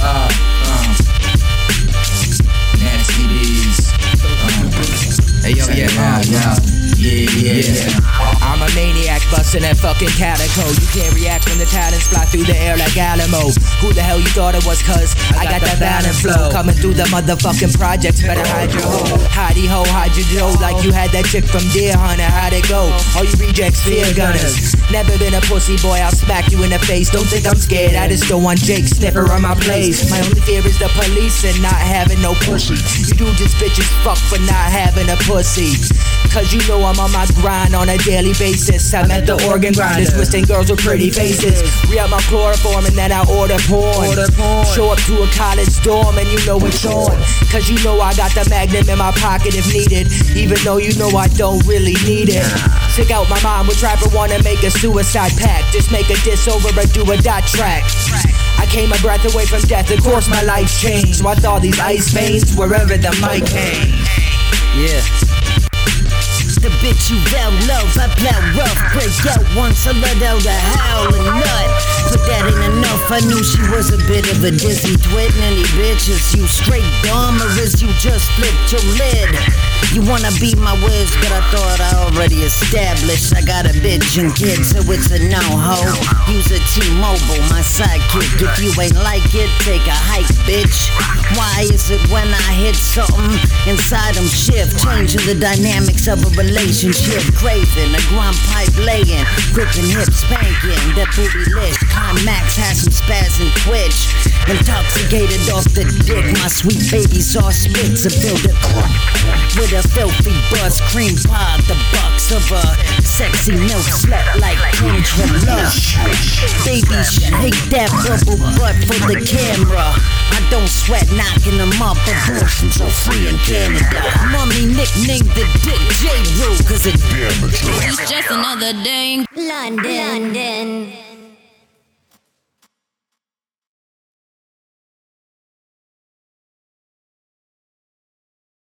out. Uh, uh. Nasty D's. Uh. Hey yo, yeah, yeah, yeah, yeah. yeah. I'm a maniac, but busting that fucking calico. You can't react when the talents fly through the air like Alamo. Who the hell you thought it was? Cause I got that balance flow. Coming through the motherfucking projects. Better hide your hoe. Hidey ho, hide your dough. Like you had that chick from Deer Hunter. How'd it go? All you rejects, fear gunners. Never been a pussy boy. I'll smack you in the face. Don't think I'm scared. I just don't want Jake Sniffer on my place. My only fear is the police and not having no pussy. You do just bitches fuck for not having a pussy. Cause you know I'm on my grind on a daily basis. I'm at the organ grinders, twisting girls with pretty faces. Re up my chloroform and then I order porn. Show up to a college dorm and you know it's on. Cause you know I got the magnum in my pocket if needed. Even though you know I don't really need it. Stick out my mind, which rapper wanna make a suicide pact? Just make a diss over or do a dot track. I came a breath away from death, of course my life changed. So I thought these ice veins wherever the mic came. Yeah. You well love, I blow rough, break out once, I let out a howl and nut. But that ain't enough, I knew she was a bit of a dizzy twit. Any bitches, you straight dumb or is you just flipped your lid? You wanna be my whiz, but I thought I already established. I got a bitch and kid, so it's a no ho. Use a T-Mobile, my sidekick. If you ain't like it, take a hike, bitch. Why is it when I hit something inside them shift, changing the dynamics of a relationship? Craving, a grind pipe laying, gripping hips spanking, that booty lift. Climax has some and twitch. Intoxicated off the dick, my sweet baby saw spits a build it with a filthy buzz, cream pie, the bucks of a sexy milk slut like Kendra Lust. Baby, shake that bubble butt for the camera. I don't sweat knocking them up, abortions are free in Canada. Mommy nicknamed the dick Ja Rule, cause it It's just another day. London. London.